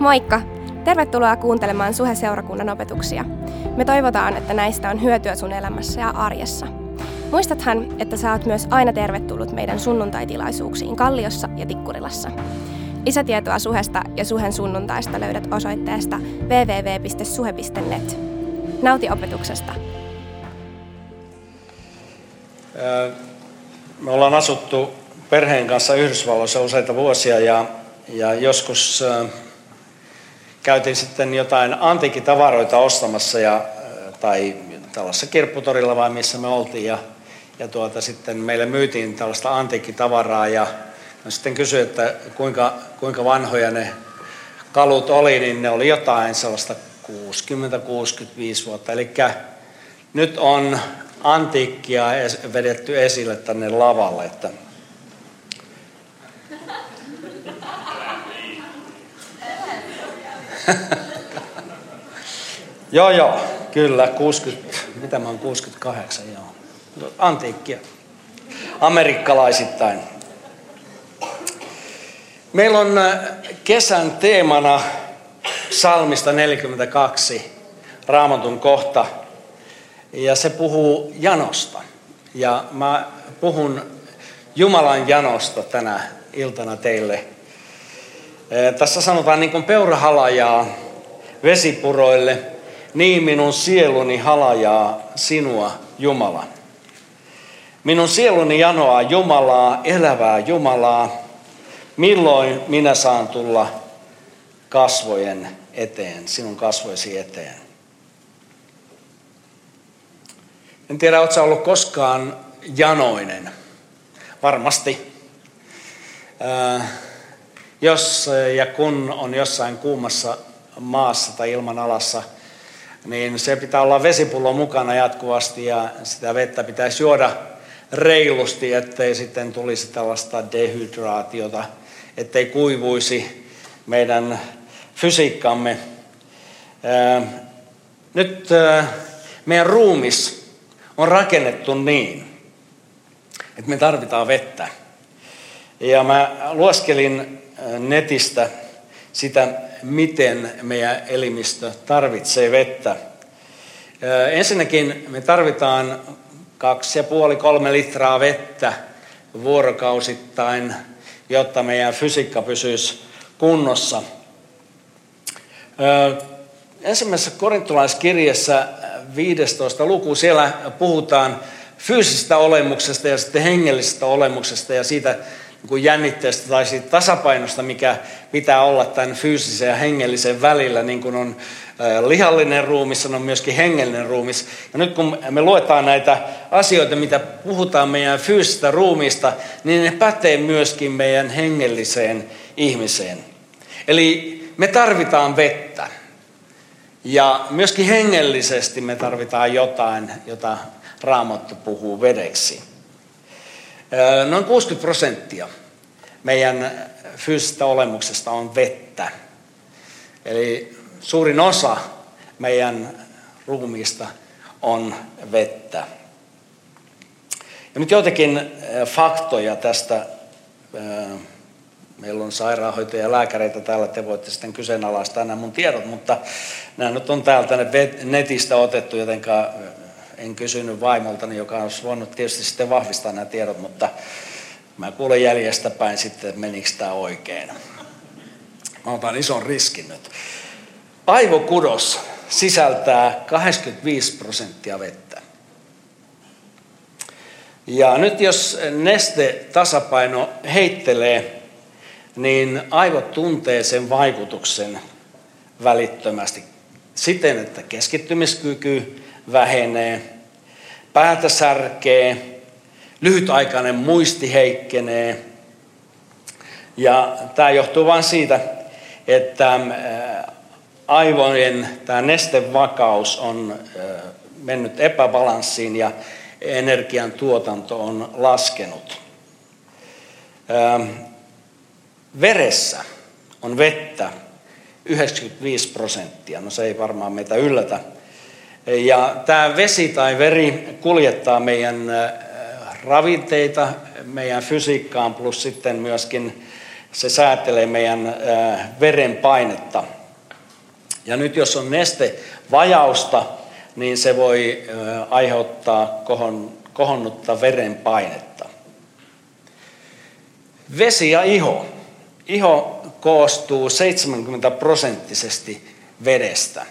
Moikka! Tervetuloa kuuntelemaan Suhe-seurakunnan opetuksia. Me toivotaan, että näistä on hyötyä sun elämässä ja arjessa. Muistathan, että sä oot myös aina tervetullut meidän sunnuntaitilaisuuksiin Kalliossa ja Tikkurilassa. Lisätietoa Suhesta ja Suhen sunnuntaista löydät osoitteesta www.suhe.net. Nauti opetuksesta! Me ollaan asuttu perheen kanssa Yhdysvalloissa useita vuosia ja, ja joskus käytiin sitten jotain antiikkitavaroita ostamassa ja, tai tällaisessa kirpputorilla vai missä me oltiin ja, ja tuota, sitten meille myytiin tällaista antiikkitavaraa ja mä sitten kysyin, että kuinka, kuinka vanhoja ne kalut oli, niin ne oli jotain sellaista 60-65 vuotta. Eli nyt on antiikkia vedetty esille tänne lavalle, että joo, joo, kyllä, 60, mitä mä oon 68, joo. Antiikkia. Amerikkalaisittain. Meillä on äh, kesän teemana salmista 42, raamatun kohta, ja se puhuu janosta. Ja mä puhun Jumalan janosta tänä iltana teille – tässä sanotaan niin kuin peura halajaa vesipuroille, niin minun sieluni halajaa sinua Jumala. Minun sieluni janoaa Jumalaa, elävää Jumalaa. Milloin minä saan tulla kasvojen eteen, sinun kasvoisi eteen? En tiedä, oletko ollut koskaan janoinen. Varmasti. Äh, jos eh, ja kun on jossain kuumassa maassa tai ilmanalassa, niin se pitää olla vesipullo mukana jatkuvasti ja sitä vettä pitäisi juoda reilusti, ettei sitten tulisi tällaista dehydraatiota, ettei kuivuisi meidän fysiikkamme. Eh, nyt eh, meidän ruumis on rakennettu niin, että me tarvitaan vettä. Ja mä lueskelin netistä sitä, miten meidän elimistö tarvitsee vettä. Ensinnäkin me tarvitaan kaksi ja puoli, kolme litraa vettä vuorokausittain, jotta meidän fysiikka pysyisi kunnossa. Ensimmäisessä korintolaiskirjassa 15 luku, siellä puhutaan fyysisestä olemuksesta ja sitten hengellisestä olemuksesta ja siitä niin jännitteestä tai siitä tasapainosta, mikä pitää olla tämän fyysisen ja hengellisen välillä, niin kuin on lihallinen ruumis, on myöskin hengellinen ruumis. Ja nyt kun me luetaan näitä asioita, mitä puhutaan meidän fyysisestä ruumista, niin ne pätee myöskin meidän hengelliseen ihmiseen. Eli me tarvitaan vettä. Ja myöskin hengellisesti me tarvitaan jotain, jota Raamattu puhuu vedeksi. Noin 60 prosenttia meidän fyysisestä olemuksesta on vettä. Eli suurin osa meidän ruumiista on vettä. Ja nyt joitakin faktoja tästä. Meillä on sairaanhoitajia ja lääkäreitä täällä, te voitte sitten kyseenalaistaa nämä mun tiedot, mutta nämä nyt on täältä netistä otettu, jotenka en kysynyt vaimoltani, joka olisi voinut tietysti sitten vahvistaa nämä tiedot, mutta mä kuulen jäljestäpäin sitten, että menikö tämä oikein. Mä otan ison riskin nyt. Aivokudos sisältää 85 prosenttia vettä. Ja nyt jos neste tasapaino heittelee, niin aivot tuntee sen vaikutuksen välittömästi siten, että keskittymiskyky vähenee, päätä särkee, lyhytaikainen muisti heikkenee. Ja tämä johtuu vain siitä, että äh, aivojen tämä nestevakaus on äh, mennyt epäbalanssiin ja energian tuotanto on laskenut. Ähm, veressä on vettä 95 prosenttia. No se ei varmaan meitä yllätä. Ja tämä vesi tai veri kuljettaa meidän äh, ravinteita meidän fysiikkaan plus sitten myöskin se säätelee meidän veren painetta. Ja nyt jos on neste vajausta, niin se voi aiheuttaa kohon, kohonnutta verenpainetta. Vesi ja iho. Iho koostuu 70 prosenttisesti vedestä.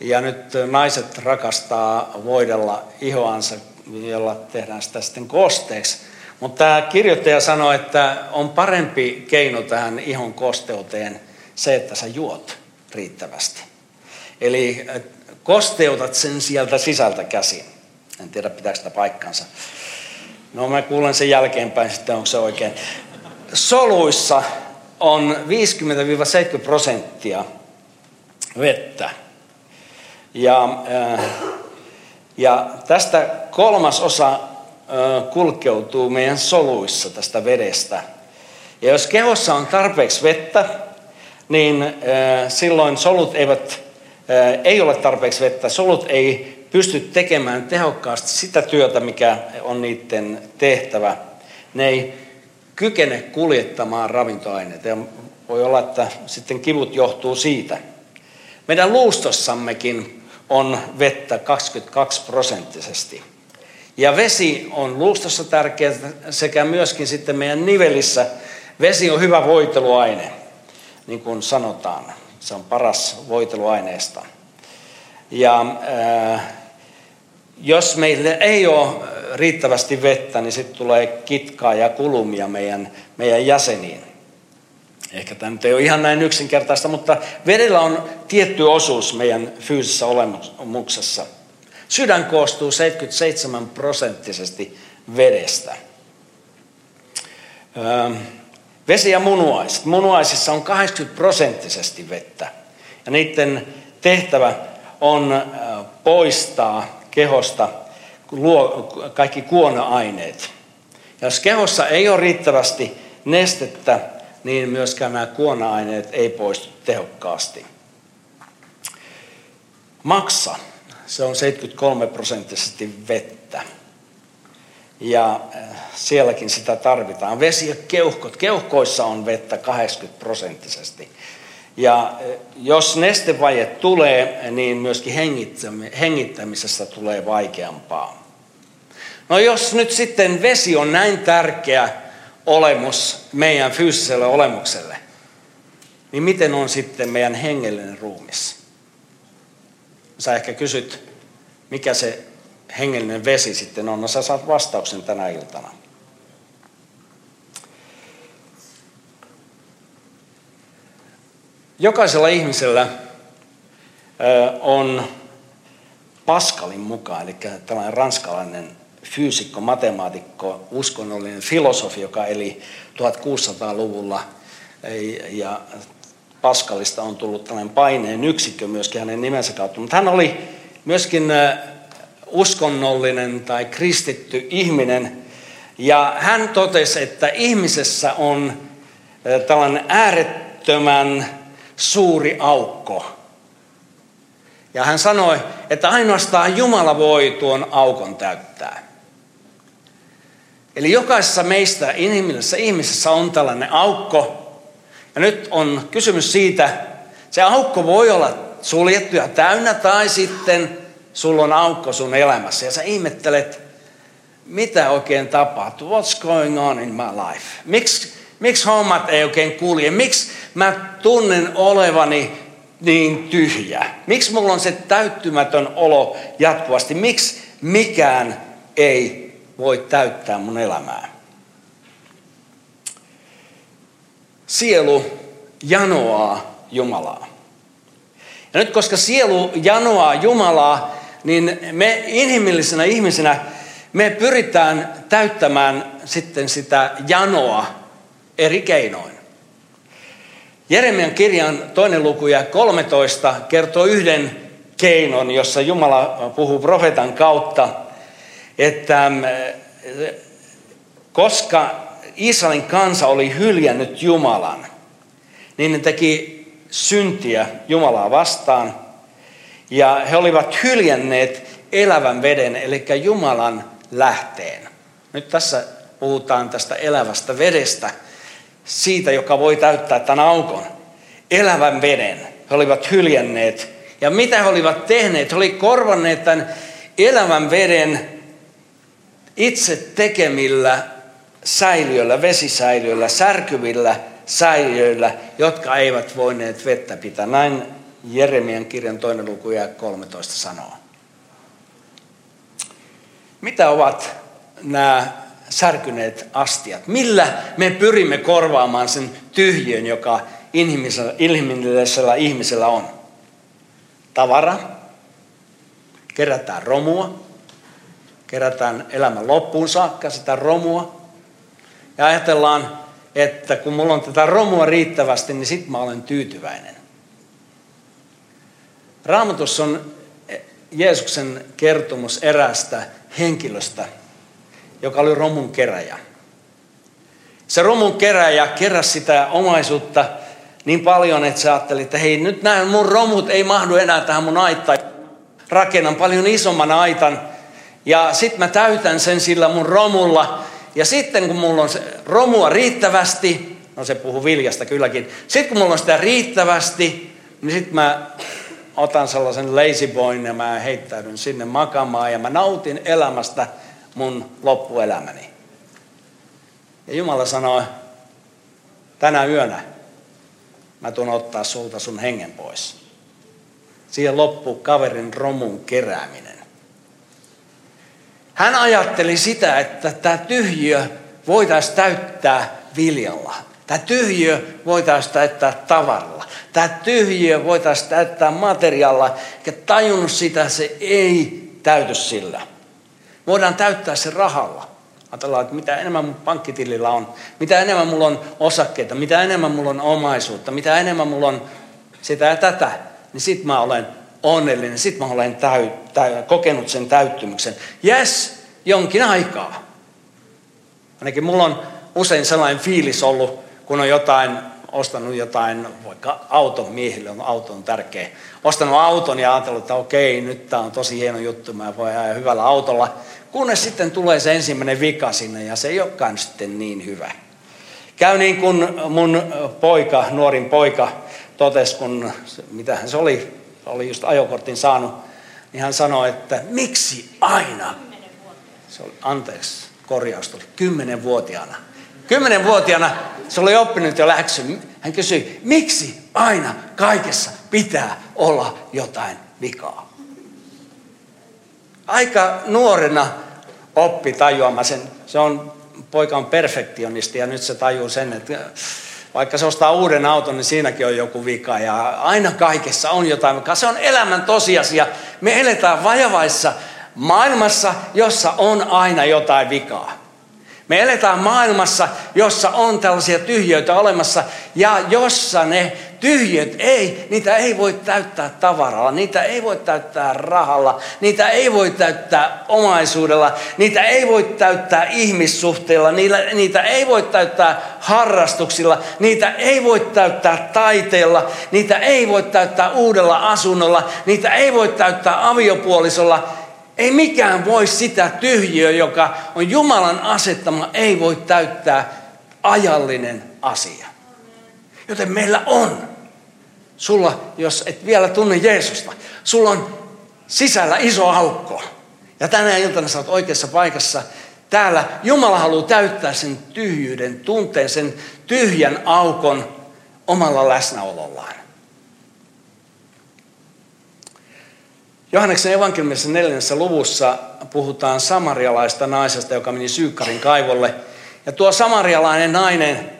Ja nyt naiset rakastaa voidella ihoansa, jolla tehdään sitä sitten kosteeksi. Mutta tämä kirjoittaja sanoi, että on parempi keino tähän ihon kosteuteen se, että sä juot riittävästi. Eli kosteutat sen sieltä sisältä käsin. En tiedä, pitääkö sitä paikkansa. No mä kuulen sen jälkeenpäin sitten, onko se oikein. Soluissa on 50-70 prosenttia vettä. Ja, äh, ja tästä kolmas osa äh, kulkeutuu meidän soluissa tästä vedestä. Ja jos kehossa on tarpeeksi vettä, niin äh, silloin solut eivät, ei ole tarpeeksi vettä. Solut ei pysty tekemään tehokkaasti sitä työtä, mikä on niiden tehtävä. Ne ei kykene kuljettamaan ravintoaineita. Ja voi olla, että sitten kivut johtuu siitä. Meidän luustossammekin on vettä 22 prosenttisesti. Ja vesi on luustossa tärkeä sekä myöskin sitten meidän nivelissä. Vesi on hyvä voiteluaine, niin kuin sanotaan. Se on paras voiteluaineesta. Ja äh, jos meille ei ole riittävästi vettä, niin sitten tulee kitkaa ja kulumia meidän, meidän jäseniin. Ehkä tämä nyt ei ole ihan näin yksinkertaista, mutta vedellä on tietty osuus meidän fyysisessä olemuksessa. Sydän koostuu 77 prosenttisesti vedestä. Vesi ja munuaiset. Munuaisissa on 80 prosenttisesti vettä. Ja niiden tehtävä on poistaa kehosta kaikki kuona-aineet. Ja jos kehossa ei ole riittävästi nestettä, niin myöskään nämä kuona-aineet ei poistu tehokkaasti. Maksa, se on 73 prosenttisesti vettä. Ja äh, sielläkin sitä tarvitaan. Vesi ja keuhkot. Keuhkoissa on vettä 80 prosenttisesti. Ja äh, jos nestevaje tulee, niin myöskin hengittämisessä tulee vaikeampaa. No jos nyt sitten vesi on näin tärkeä olemus meidän fyysiselle olemukselle, niin miten on sitten meidän hengellinen ruumis? Sä ehkä kysyt, mikä se hengellinen vesi sitten on. No sä saat vastauksen tänä iltana. Jokaisella ihmisellä on Pascalin mukaan, eli tällainen ranskalainen fyysikko, matemaatikko, uskonnollinen filosofi, joka eli 1600-luvulla. Ja Pascalista on tullut tällainen paineen yksikkö myöskin hänen nimensä kautta. Mutta hän oli myöskin uskonnollinen tai kristitty ihminen. Ja hän totesi, että ihmisessä on tällainen äärettömän suuri aukko. Ja hän sanoi, että ainoastaan Jumala voi tuon aukon täyttää. Eli jokaisessa meistä inhimillisessä ihmisessä on tällainen aukko. Ja nyt on kysymys siitä, se aukko voi olla suljettu ja täynnä tai sitten sulla on aukko sun elämässä ja sä ihmettelet, mitä oikein tapahtuu, what's going on in my life. Miksi, miksi hommat ei oikein kulje, miksi mä tunnen olevani niin tyhjä. Miksi mulla on se täyttymätön olo jatkuvasti, miksi mikään ei voi täyttää mun elämää. Sielu janoaa Jumalaa. Ja nyt koska sielu janoaa Jumalaa, niin me inhimillisenä ihmisenä me pyritään täyttämään sitten sitä janoa eri keinoin. Jeremian kirjan toinen luku ja 13 kertoo yhden keinon, jossa Jumala puhuu profetan kautta – että ähm, koska Israelin kansa oli hyljännyt Jumalan, niin ne teki syntiä Jumalaa vastaan. Ja he olivat hyljänneet elävän veden, eli Jumalan lähteen. Nyt tässä puhutaan tästä elävästä vedestä. siitä, joka voi täyttää tämän aukon. Elävän veden. He olivat hyljänneet. Ja mitä he olivat tehneet? He olivat korvanneet tämän elävän veden itse tekemillä säiliöillä, vesisäiliöillä, särkyvillä säiliöillä, jotka eivät voineet vettä pitää. Näin Jeremian kirjan toinen luku ja 13 sanoo. Mitä ovat nämä särkyneet astiat? Millä me pyrimme korvaamaan sen tyhjön, joka inhimillisellä ihmisellä on? Tavara, kerätään romua, kerätään elämän loppuun saakka sitä romua. Ja ajatellaan, että kun mulla on tätä romua riittävästi, niin sit mä olen tyytyväinen. Raamatussa on Jeesuksen kertomus erästä henkilöstä, joka oli romun keräjä. Se romun keräjä keräsi sitä omaisuutta niin paljon, että se ajatteli, että hei nyt nämä mun romut ei mahdu enää tähän mun aittaan. Rakennan paljon isomman aitan ja sitten mä täytän sen sillä mun romulla. Ja sitten kun mulla on romua riittävästi, no se puhuu viljasta kylläkin, sitten kun mulla on sitä riittävästi, niin sitten mä otan sellaisen lazy boyn ja mä heittäydyn sinne makamaan ja mä nautin elämästä mun loppuelämäni. Ja Jumala sanoi, tänä yönä mä tuun ottaa sulta sun hengen pois. Siihen loppuu kaverin romun kerääminen. Hän ajatteli sitä, että tämä tyhjiö voitaisiin täyttää viljalla. Tämä tyhjiö voitaisiin täyttää tavaralla. Tämä tyhjiö voitaisiin täyttää materiaalla. Eikä tajunnut sitä, se ei täyty sillä. Voidaan täyttää se rahalla. Ajatellaan, että mitä enemmän mun pankkitilillä on, mitä enemmän mulla on osakkeita, mitä enemmän mulla on omaisuutta, mitä enemmän mulla on sitä ja tätä, niin sit mä olen onnellinen, sit mä olen täy, täy, kokenut sen täyttymyksen. Yes, jonkin aikaa. Ainakin mulla on usein sellainen fiilis ollut, kun on jotain, ostanut jotain, vaikka auton miehille on auto on tärkeä. Ostanut auton ja ajatellut, että okei, nyt tämä on tosi hieno juttu, mä voin ajaa hyvällä autolla. Kunnes sitten tulee se ensimmäinen vika sinne ja se ei olekaan sitten niin hyvä. Käy niin kuin mun poika, nuorin poika, totesi, kun, mitä se oli, oli just ajokortin saanut, niin hän sanoi, että miksi aina? Se oli, anteeksi, korjaus tuli, kymmenenvuotiaana. Kymmenenvuotiaana se oli oppinut jo läksy. Hän kysyi, miksi aina kaikessa pitää olla jotain vikaa? Aika nuorena oppi tajuamaan sen. Se on, poika on perfektionisti ja nyt se tajuu sen, että vaikka se ostaa uuden auton, niin siinäkin on joku vika ja aina kaikessa on jotain vikaa. Se on elämän tosiasia. Me eletään vajavaissa maailmassa, jossa on aina jotain vikaa. Me eletään maailmassa, jossa on tällaisia tyhjöitä olemassa ja jossa ne tyhjöt ei, niitä ei voi täyttää tavaralla, niitä ei voi täyttää rahalla, niitä ei voi täyttää omaisuudella, niitä ei voi täyttää ihmissuhteilla, niitä, ei voi täyttää harrastuksilla, niitä ei voi täyttää taiteella, niitä ei voi täyttää uudella asunnolla, niitä ei voi täyttää aviopuolisolla, ei mikään voi sitä tyhjiöä, joka on Jumalan asettama, ei voi täyttää ajallinen asia. Joten meillä on, sulla, jos et vielä tunne Jeesusta, sulla on sisällä iso aukko. Ja tänä iltana sä oot oikeassa paikassa. Täällä Jumala haluaa täyttää sen tyhjyyden tunteen, sen tyhjän aukon omalla läsnäolollaan. Johanneksen evankeliumissa neljännessä luvussa puhutaan samarialaista naisesta, joka meni Syykkarin kaivolle. Ja tuo samarialainen nainen,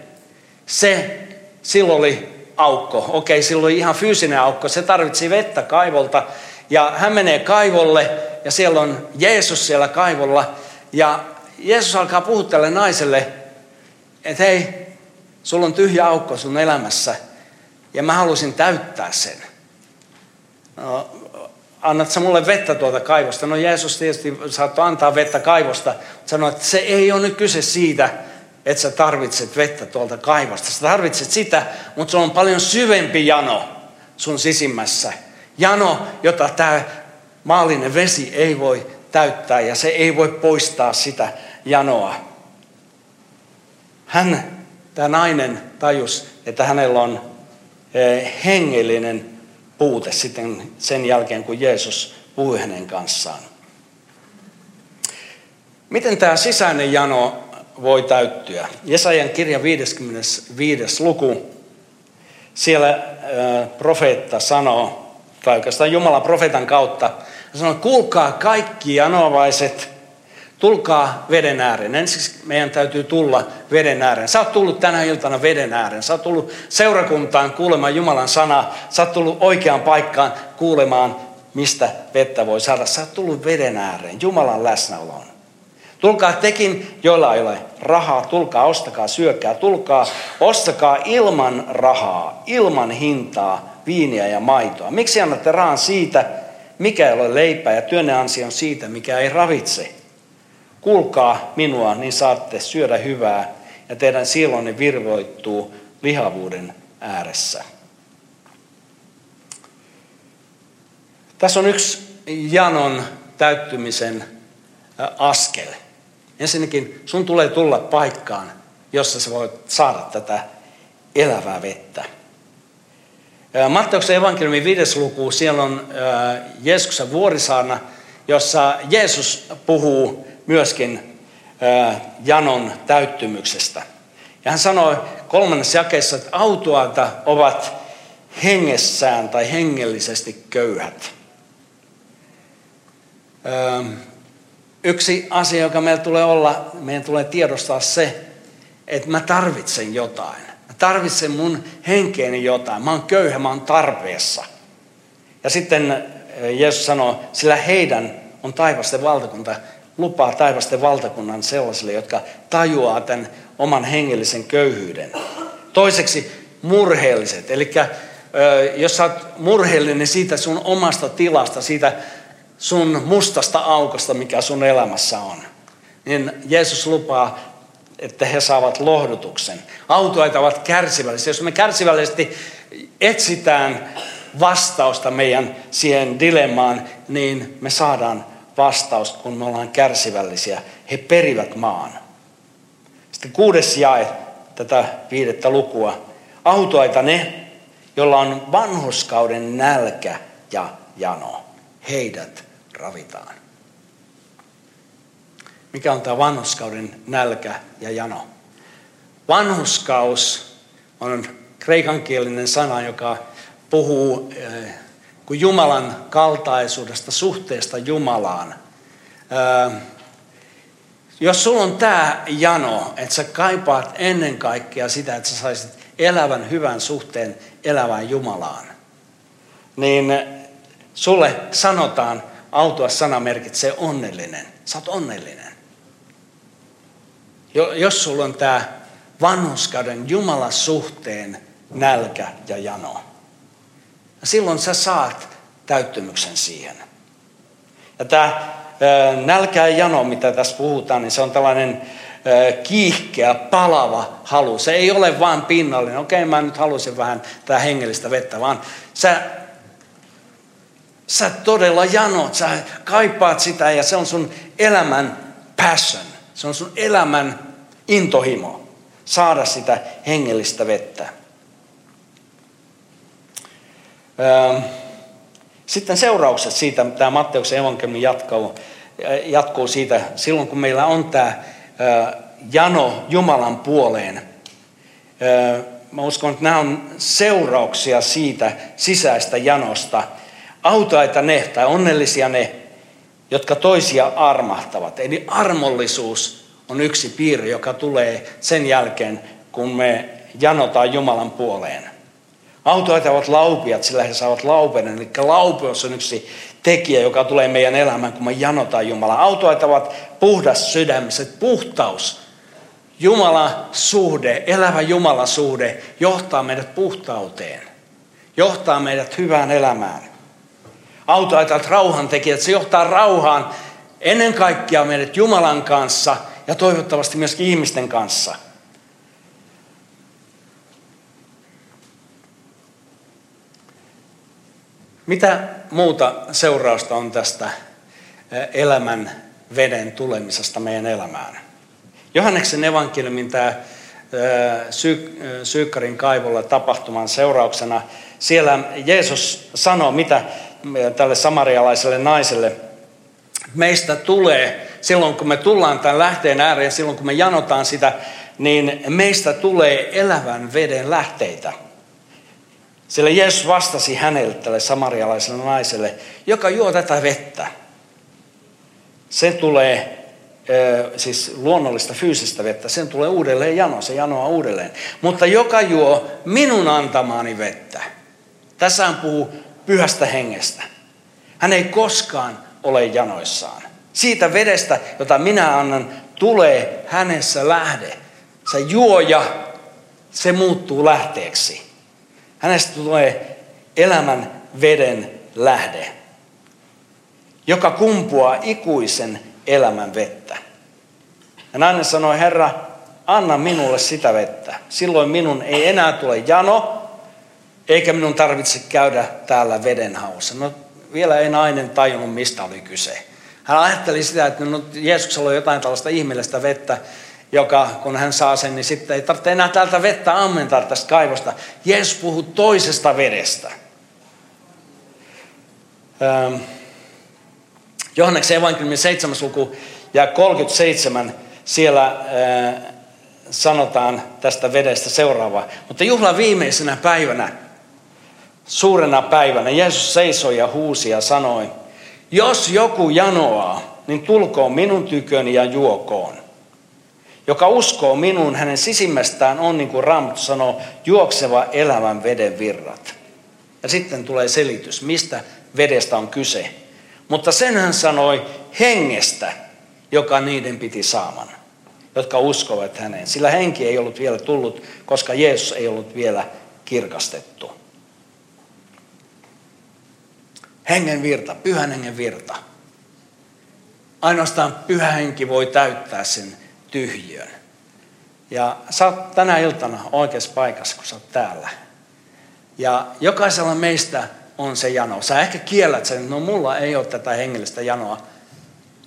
se silloin oli aukko. Okei, silloin oli ihan fyysinen aukko. Se tarvitsi vettä kaivolta. Ja hän menee kaivolle ja siellä on Jeesus siellä kaivolla. Ja Jeesus alkaa puhua tälle naiselle, että hei, sulla on tyhjä aukko sun elämässä ja mä haluaisin täyttää sen. No, annat sä mulle vettä tuolta kaivosta? No Jeesus tietysti saattoi antaa vettä kaivosta. Sanoi, että se ei ole nyt kyse siitä, että sä tarvitset vettä tuolta kaivosta. Sä tarvitset sitä, mutta se on paljon syvempi jano sun sisimmässä. Jano, jota tämä maallinen vesi ei voi täyttää ja se ei voi poistaa sitä janoa. Hän tämä nainen tajus, että hänellä on eh, hengellinen puute sitten sen jälkeen, kun Jeesus puhui hänen kanssaan. Miten tämä sisäinen jano voi täyttyä? Jesajan kirja 55. luku. Siellä profeetta sanoo, tai oikeastaan Jumalan profeetan kautta, sanoo, kuulkaa kaikki janovaiset, tulkaa veden ääreen. Ensiksi meidän täytyy tulla veden ääreen. Sä oot tullut tänä iltana veden ääreen. Sä oot tullut seurakuntaan kuulemaan Jumalan sanaa. Sä oot tullut oikeaan paikkaan kuulemaan, mistä vettä voi saada. Sä oot tullut veden ääreen, Jumalan läsnäoloon. Tulkaa tekin, joilla ei ole rahaa, tulkaa, ostakaa, syökää, tulkaa, ostakaa ilman rahaa, ilman hintaa, viiniä ja maitoa. Miksi annatte rahan siitä, mikä ei ole leipää ja työnne on siitä, mikä ei ravitse? Kuulkaa minua, niin saatte syödä hyvää ja teidän silonne virvoittuu lihavuuden ääressä. Tässä on yksi janon täyttymisen askel. Ensinnäkin sun tulee tulla paikkaan, jossa sä voit saada tätä elävää vettä. Matteuksen evankeliumin viides luku, siellä on Jeesuksen vuorisaana, jossa Jeesus puhuu myöskin janon täyttymyksestä. Ja hän sanoi kolmannessa jakeessa, että autoata ovat hengessään tai hengellisesti köyhät. Yksi asia, joka meillä tulee olla, meidän tulee tiedostaa se, että mä tarvitsen jotain. Mä tarvitsen mun henkeeni jotain. Mä oon köyhä, mä oon tarpeessa. Ja sitten Jeesus sanoo, sillä heidän on taivasten valtakunta, lupaa taivasten valtakunnan sellaisille, jotka tajuaa tämän oman hengellisen köyhyyden. Toiseksi murheelliset. Eli jos sä oot murheellinen siitä sun omasta tilasta, siitä sun mustasta aukosta, mikä sun elämässä on, niin Jeesus lupaa, että he saavat lohdutuksen. Autoit ovat kärsivällisiä. Jos me kärsivällisesti etsitään vastausta meidän siihen dilemmaan, niin me saadaan vastaus, kun me ollaan kärsivällisiä. He perivät maan. Sitten kuudes jae tätä viidettä lukua. Autoita ne, jolla on vanhuskauden nälkä ja jano. Heidät ravitaan. Mikä on tämä vanhuskauden nälkä ja jano? Vanhuskaus on kreikankielinen sana, joka puhuu eh, kuin Jumalan kaltaisuudesta, suhteesta Jumalaan. Eh, jos sulla on tämä jano, että sä kaipaat ennen kaikkea sitä, että sä saisit elävän hyvän suhteen elävään Jumalaan, niin sulle sanotaan, autua sana merkitsee onnellinen. Sä oot onnellinen. Jos sulla on tämä vanhuskauden Jumalan suhteen nälkä ja jano, silloin sä saat täyttymyksen siihen. Ja tämä nälkä ja jano, mitä tässä puhutaan, niin se on tällainen kiihkeä, palava halu. Se ei ole vain pinnallinen, okei mä nyt haluaisin vähän tätä hengellistä vettä, vaan sä Sä todella janot, sä kaipaat sitä ja se on sun elämän passion. Se on sun elämän intohimo saada sitä hengellistä vettä. Sitten seuraukset siitä, tämä Matteuksen evankeliumi jatkuu, jatkuu siitä, silloin kun meillä on tämä jano Jumalan puoleen. Mä uskon, että nämä on seurauksia siitä sisäistä janosta – Autaita ne tai onnellisia ne, jotka toisia armahtavat. Eli armollisuus on yksi piirre, joka tulee sen jälkeen, kun me janotaan Jumalan puoleen. Autoita ovat laupiat, sillä he saavat laupeuden. Eli laupeus on yksi tekijä, joka tulee meidän elämään, kun me janotaan Jumalaa. Autoita ovat puhdas sydämiset, puhtaus. Jumala suhde, elävä Jumala suhde johtaa meidät puhtauteen. Johtaa meidät hyvään elämään autoaitat rauhantekijät, se johtaa rauhaan ennen kaikkea meidät Jumalan kanssa ja toivottavasti myöskin ihmisten kanssa. Mitä muuta seurausta on tästä elämän veden tulemisesta meidän elämään? Johanneksen evankeliumin tämä Syykkarin kaivolla tapahtuman seurauksena. Siellä Jeesus sanoo, mitä tälle samarialaiselle naiselle meistä tulee, silloin kun me tullaan tämän lähteen ääreen, silloin kun me janotaan sitä, niin meistä tulee elävän veden lähteitä. Sillä Jeesus vastasi hänelle, tälle samarialaiselle naiselle, joka juo tätä vettä. Se tulee siis luonnollista fyysistä vettä, sen tulee uudelleen jano, se janoaa uudelleen. Mutta joka juo minun antamaani vettä. Tässä hän puhuu pyhästä hengestä. Hän ei koskaan ole janoissaan. Siitä vedestä, jota minä annan, tulee hänessä lähde. Se juoja, se muuttuu lähteeksi. Hänestä tulee elämän veden lähde, joka kumpuaa ikuisen elämän vettä. Ja nainen sanoi, Herra, anna minulle sitä vettä. Silloin minun ei enää tule jano, eikä minun tarvitse käydä täällä vedenhaussa. No, vielä ei nainen tajunnut, mistä oli kyse. Hän ajatteli sitä, että no, Jeesuksella on jotain tällaista ihmeellistä vettä, joka kun hän saa sen, niin sitten ei tarvitse enää täältä vettä ammentaa tästä kaivosta. Jeesus puhuu toisesta vedestä. Ähm. Johanneksen evankeliumin 7. luku ja 37 siellä äh, sanotaan tästä vedestä seuraavaa. Mutta juhlan viimeisenä päivänä, suurena päivänä, Jeesus seisoi ja huusi ja sanoi, jos joku janoaa, niin tulkoon minun tyköni ja juokoon. Joka uskoo minuun, hänen sisimmästään on, niin kuin Raamattu sanoo, juokseva elämän veden virrat. Ja sitten tulee selitys, mistä vedestä on kyse. Mutta sen hän sanoi hengestä, joka niiden piti saaman, jotka uskovat häneen. Sillä henki ei ollut vielä tullut, koska Jeesus ei ollut vielä kirkastettu. Hengen virta, pyhän hengen virta. Ainoastaan pyhä henki voi täyttää sen tyhjiön. Ja sä oot tänä iltana oikeassa paikassa, kun sä oot täällä. Ja jokaisella meistä on se jano. Sä ehkä kiellät sen, että no mulla ei ole tätä hengellistä janoa.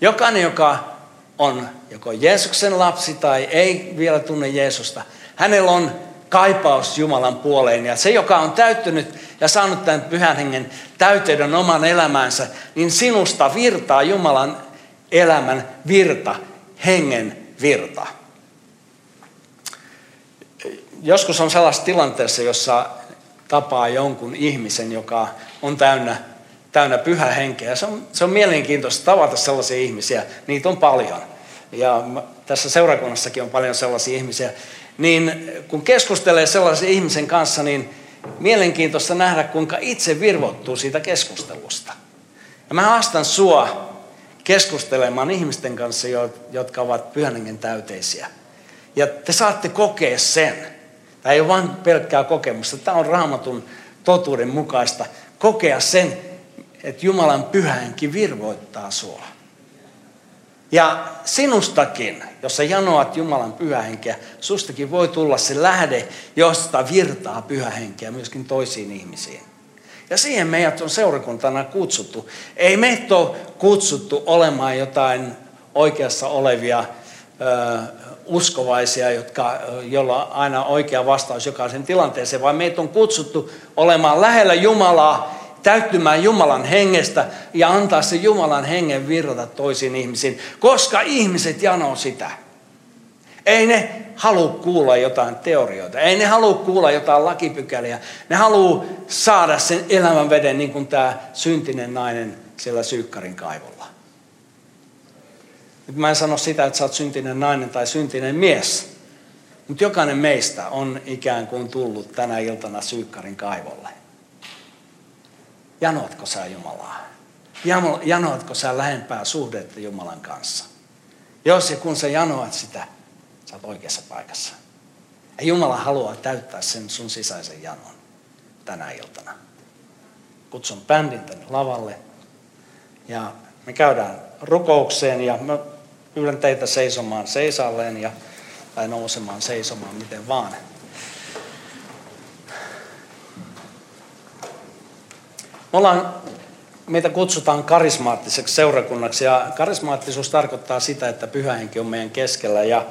Jokainen, joka on joko Jeesuksen lapsi tai ei vielä tunne Jeesusta, hänellä on kaipaus Jumalan puoleen. Ja se, joka on täyttynyt ja saanut tämän pyhän hengen täyteyden oman elämänsä, niin sinusta virtaa Jumalan elämän virta, hengen virta. Joskus on sellaisessa tilanteessa, jossa tapaa jonkun ihmisen, joka on täynnä, täynnä pyhä henkeä. Se on, se on mielenkiintoista tavata sellaisia ihmisiä. Niitä on paljon. Ja tässä seurakunnassakin on paljon sellaisia ihmisiä. Niin kun keskustelee sellaisen ihmisen kanssa, niin mielenkiintoista nähdä, kuinka itse virvottuu siitä keskustelusta. Ja mä haastan sua keskustelemaan ihmisten kanssa, jotka ovat pyhän täyteisiä. Ja te saatte kokea sen. Tämä ei ole vain pelkkää kokemusta. Tämä on raamatun totuuden mukaista. Kokea sen, että Jumalan pyhänkin virvoittaa sua. Ja sinustakin, jos sä janoat Jumalan pyhähenkeä, sustakin voi tulla se lähde, josta virtaa pyhähenkeä myöskin toisiin ihmisiin. Ja siihen meidät on seurakuntana kutsuttu. Ei meitä ole kutsuttu olemaan jotain oikeassa olevia ö, uskovaisia, jotka, jolla on aina oikea vastaus jokaisen tilanteeseen, vaan meitä on kutsuttu olemaan lähellä Jumalaa, täyttymään Jumalan hengestä ja antaa se Jumalan hengen virrata toisiin ihmisiin, koska ihmiset janoo sitä. Ei ne halua kuulla jotain teorioita. Ei ne halua kuulla jotain lakipykäliä. Ne haluaa saada sen elämän veden niin kuin tämä syntinen nainen siellä Syykkarin kaivolla. Nyt mä en sano sitä, että sä oot syntinen nainen tai syntinen mies. Mutta jokainen meistä on ikään kuin tullut tänä iltana Syykkarin kaivolle. Janoatko sä Jumalaa? Janoatko sä lähempää suhdetta Jumalan kanssa? Jos ja kun sä janoat sitä, Sä oot oikeassa paikassa. Ja Jumala haluaa täyttää sen sun sisäisen janon tänä iltana. Kutsun bändin tänne lavalle. Ja me käydään rukoukseen ja mä pyydän teitä seisomaan seisalleen ja, tai nousemaan seisomaan miten vaan. Me ollaan, meitä kutsutaan karismaattiseksi seurakunnaksi ja karismaattisuus tarkoittaa sitä, että pyhä henki on meidän keskellä ja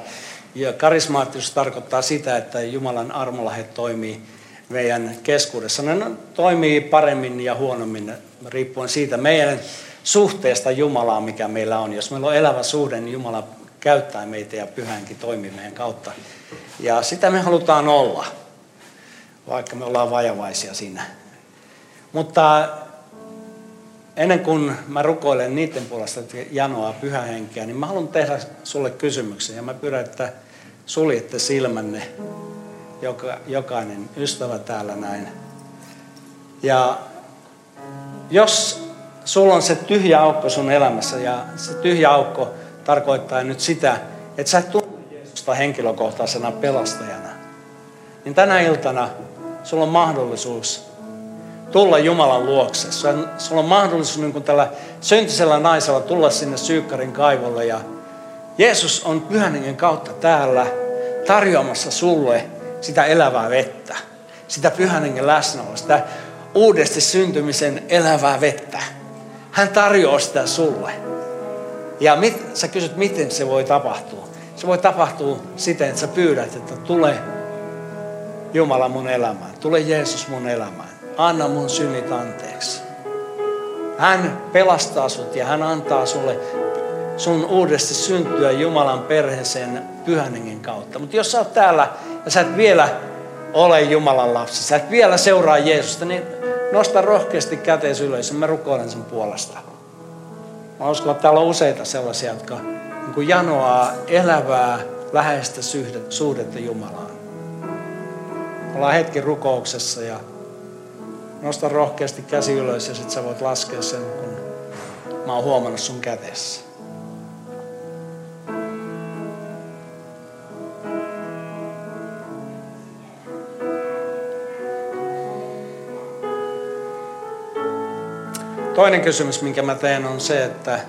Ja karismaattisuus tarkoittaa sitä, että Jumalan armolahe toimii meidän keskuudessa. Ne toimii paremmin ja huonommin riippuen siitä meidän suhteesta Jumalaan, mikä meillä on. Jos meillä on elävä suhde, niin Jumala käyttää meitä ja pyhänkin toimii meidän kautta. Ja sitä me halutaan olla, vaikka me ollaan vajavaisia siinä. Mutta ennen kuin mä rukoilen niiden puolesta, että janoaa pyhähenkeä, niin mä haluan tehdä sulle kysymyksen. Ja mä pyydän, että suljette silmänne, joka, jokainen ystävä täällä näin. Ja jos sulla on se tyhjä aukko sun elämässä, ja se tyhjä aukko tarkoittaa nyt sitä, että sä et tunne Jeesusta henkilökohtaisena pelastajana, niin tänä iltana sulla on mahdollisuus tulla Jumalan luokse. Sulla on mahdollisuus niin kuin tällä syntisellä naisella tulla sinne Syykkarin kaivolle ja Jeesus on pyhän kautta täällä tarjoamassa sulle sitä elävää vettä, sitä pyhän läsnäoloa, sitä uudesti syntymisen elävää vettä. Hän tarjoaa sitä sulle. Ja mit, sä kysyt, miten se voi tapahtua. Se voi tapahtua siten, että sä pyydät, että tule Jumala mun elämään. Tule Jeesus mun elämään. Anna mun synnit anteeksi. Hän pelastaa sut ja hän antaa sulle sun uudesti syntyä Jumalan perheeseen pyhän kautta. Mutta jos sä oot täällä ja sä et vielä ole Jumalan lapsi, sä et vielä seuraa Jeesusta, niin nosta rohkeasti käteesi ylös ja mä rukoilen sen puolesta. Mä uskon, että täällä on useita sellaisia, jotka niin janoaa elävää, läheistä suhdetta Jumalaan. Ollaan hetki rukouksessa ja nosta rohkeasti käsi ylös ja sitten sä voit laskea sen, kun mä oon huomannut sun kädessä. Toinen kysymys, minkä mä teen, on se, että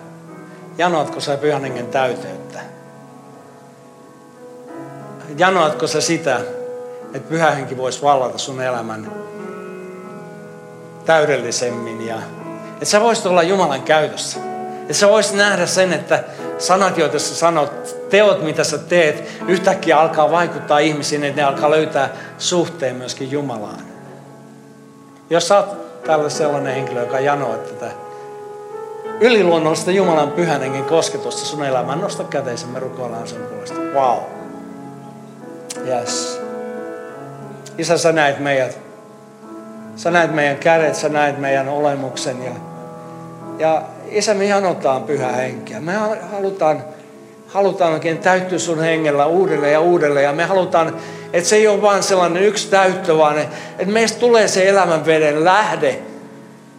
janoatko sä pyhän hengen täyteyttä? Janoatko sä sitä, että pyhä henki voisi vallata sun elämän täydellisemmin ja että sä voisit olla Jumalan käytössä. Että sä voisit nähdä sen, että sanat, joita sä sanot, teot, mitä sä teet, yhtäkkiä alkaa vaikuttaa ihmisiin, että ne alkaa löytää suhteen myöskin Jumalaan. Jos sä oot tällä sellainen henkilö, joka janoo tätä yliluonnollista Jumalan pyhän hengen kosketusta sun elämään, nosta käteisen, me rukoillaan sen puolesta. Wow. Yes. Isä, sä näet meidät Sä näet meidän kädet, sä näet meidän olemuksen. Ja, ja Isä, me janotaan pyhä henkeä. Me halutaan, halutaan oikein täyttyä sun hengellä uudelleen ja uudelleen. Ja me halutaan, että se ei ole vain sellainen yksi täyttö, vaan että meistä tulee se elämänveden lähde.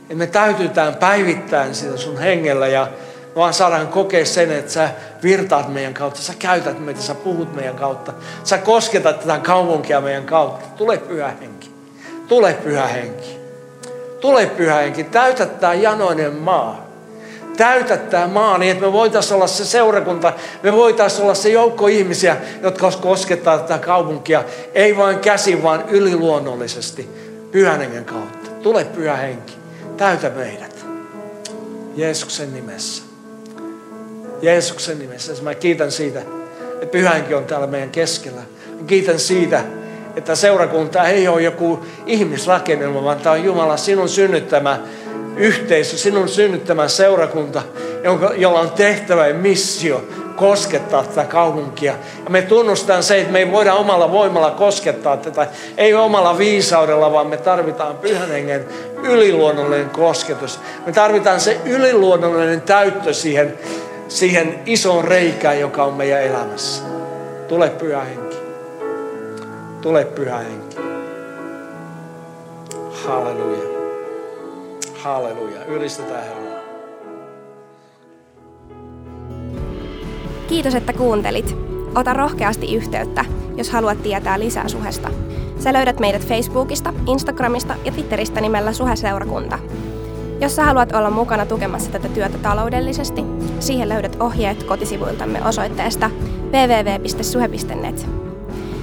Että me täytytään päivittäin sitä sun hengellä ja vaan saadaan kokea sen, että sä virtaat meidän kautta, sä käytät meitä, sä puhut meidän kautta, sä kosketat tätä kaupunkia meidän kautta. Tule pyhä henki. Tule pyhä henki. Tule pyhä henki. Täytä tämä janoinen maa. Täytä tämä maa niin, että me voitaisiin olla se seurakunta, me voitaisiin olla se joukko ihmisiä, jotka koskettaa tätä kaupunkia, ei vain käsin, vaan yliluonnollisesti pyhän hengen kautta. Tule pyhä henki. Täytä meidät. Jeesuksen nimessä. Jeesuksen nimessä. Mä kiitän siitä, että pyhänkin on täällä meidän keskellä. Mä kiitän siitä, että seurakunta ei ole joku ihmisrakennelma, vaan tämä on Jumala sinun synnyttämä yhteisö, sinun synnyttämä seurakunta, jonka, jolla on tehtävä ja missio koskettaa tätä kaupunkia. Ja me tunnustan se, että me ei voida omalla voimalla koskettaa tätä, ei omalla viisaudella, vaan me tarvitaan pyhän hengen yliluonnollinen kosketus. Me tarvitaan se yliluonnollinen täyttö siihen, siihen isoon reikään, joka on meidän elämässä. Tule pyhä henki. Tule pyhä henki. Halleluja. Halleluja. Ylistetään Herraa. Kiitos, että kuuntelit. Ota rohkeasti yhteyttä, jos haluat tietää lisää suhesta. Sä löydät meidät Facebookista, Instagramista ja Twitteristä nimellä Suheseurakunta. Jos sä haluat olla mukana tukemassa tätä työtä taloudellisesti, siihen löydät ohjeet kotisivuiltamme osoitteesta www.suhe.net.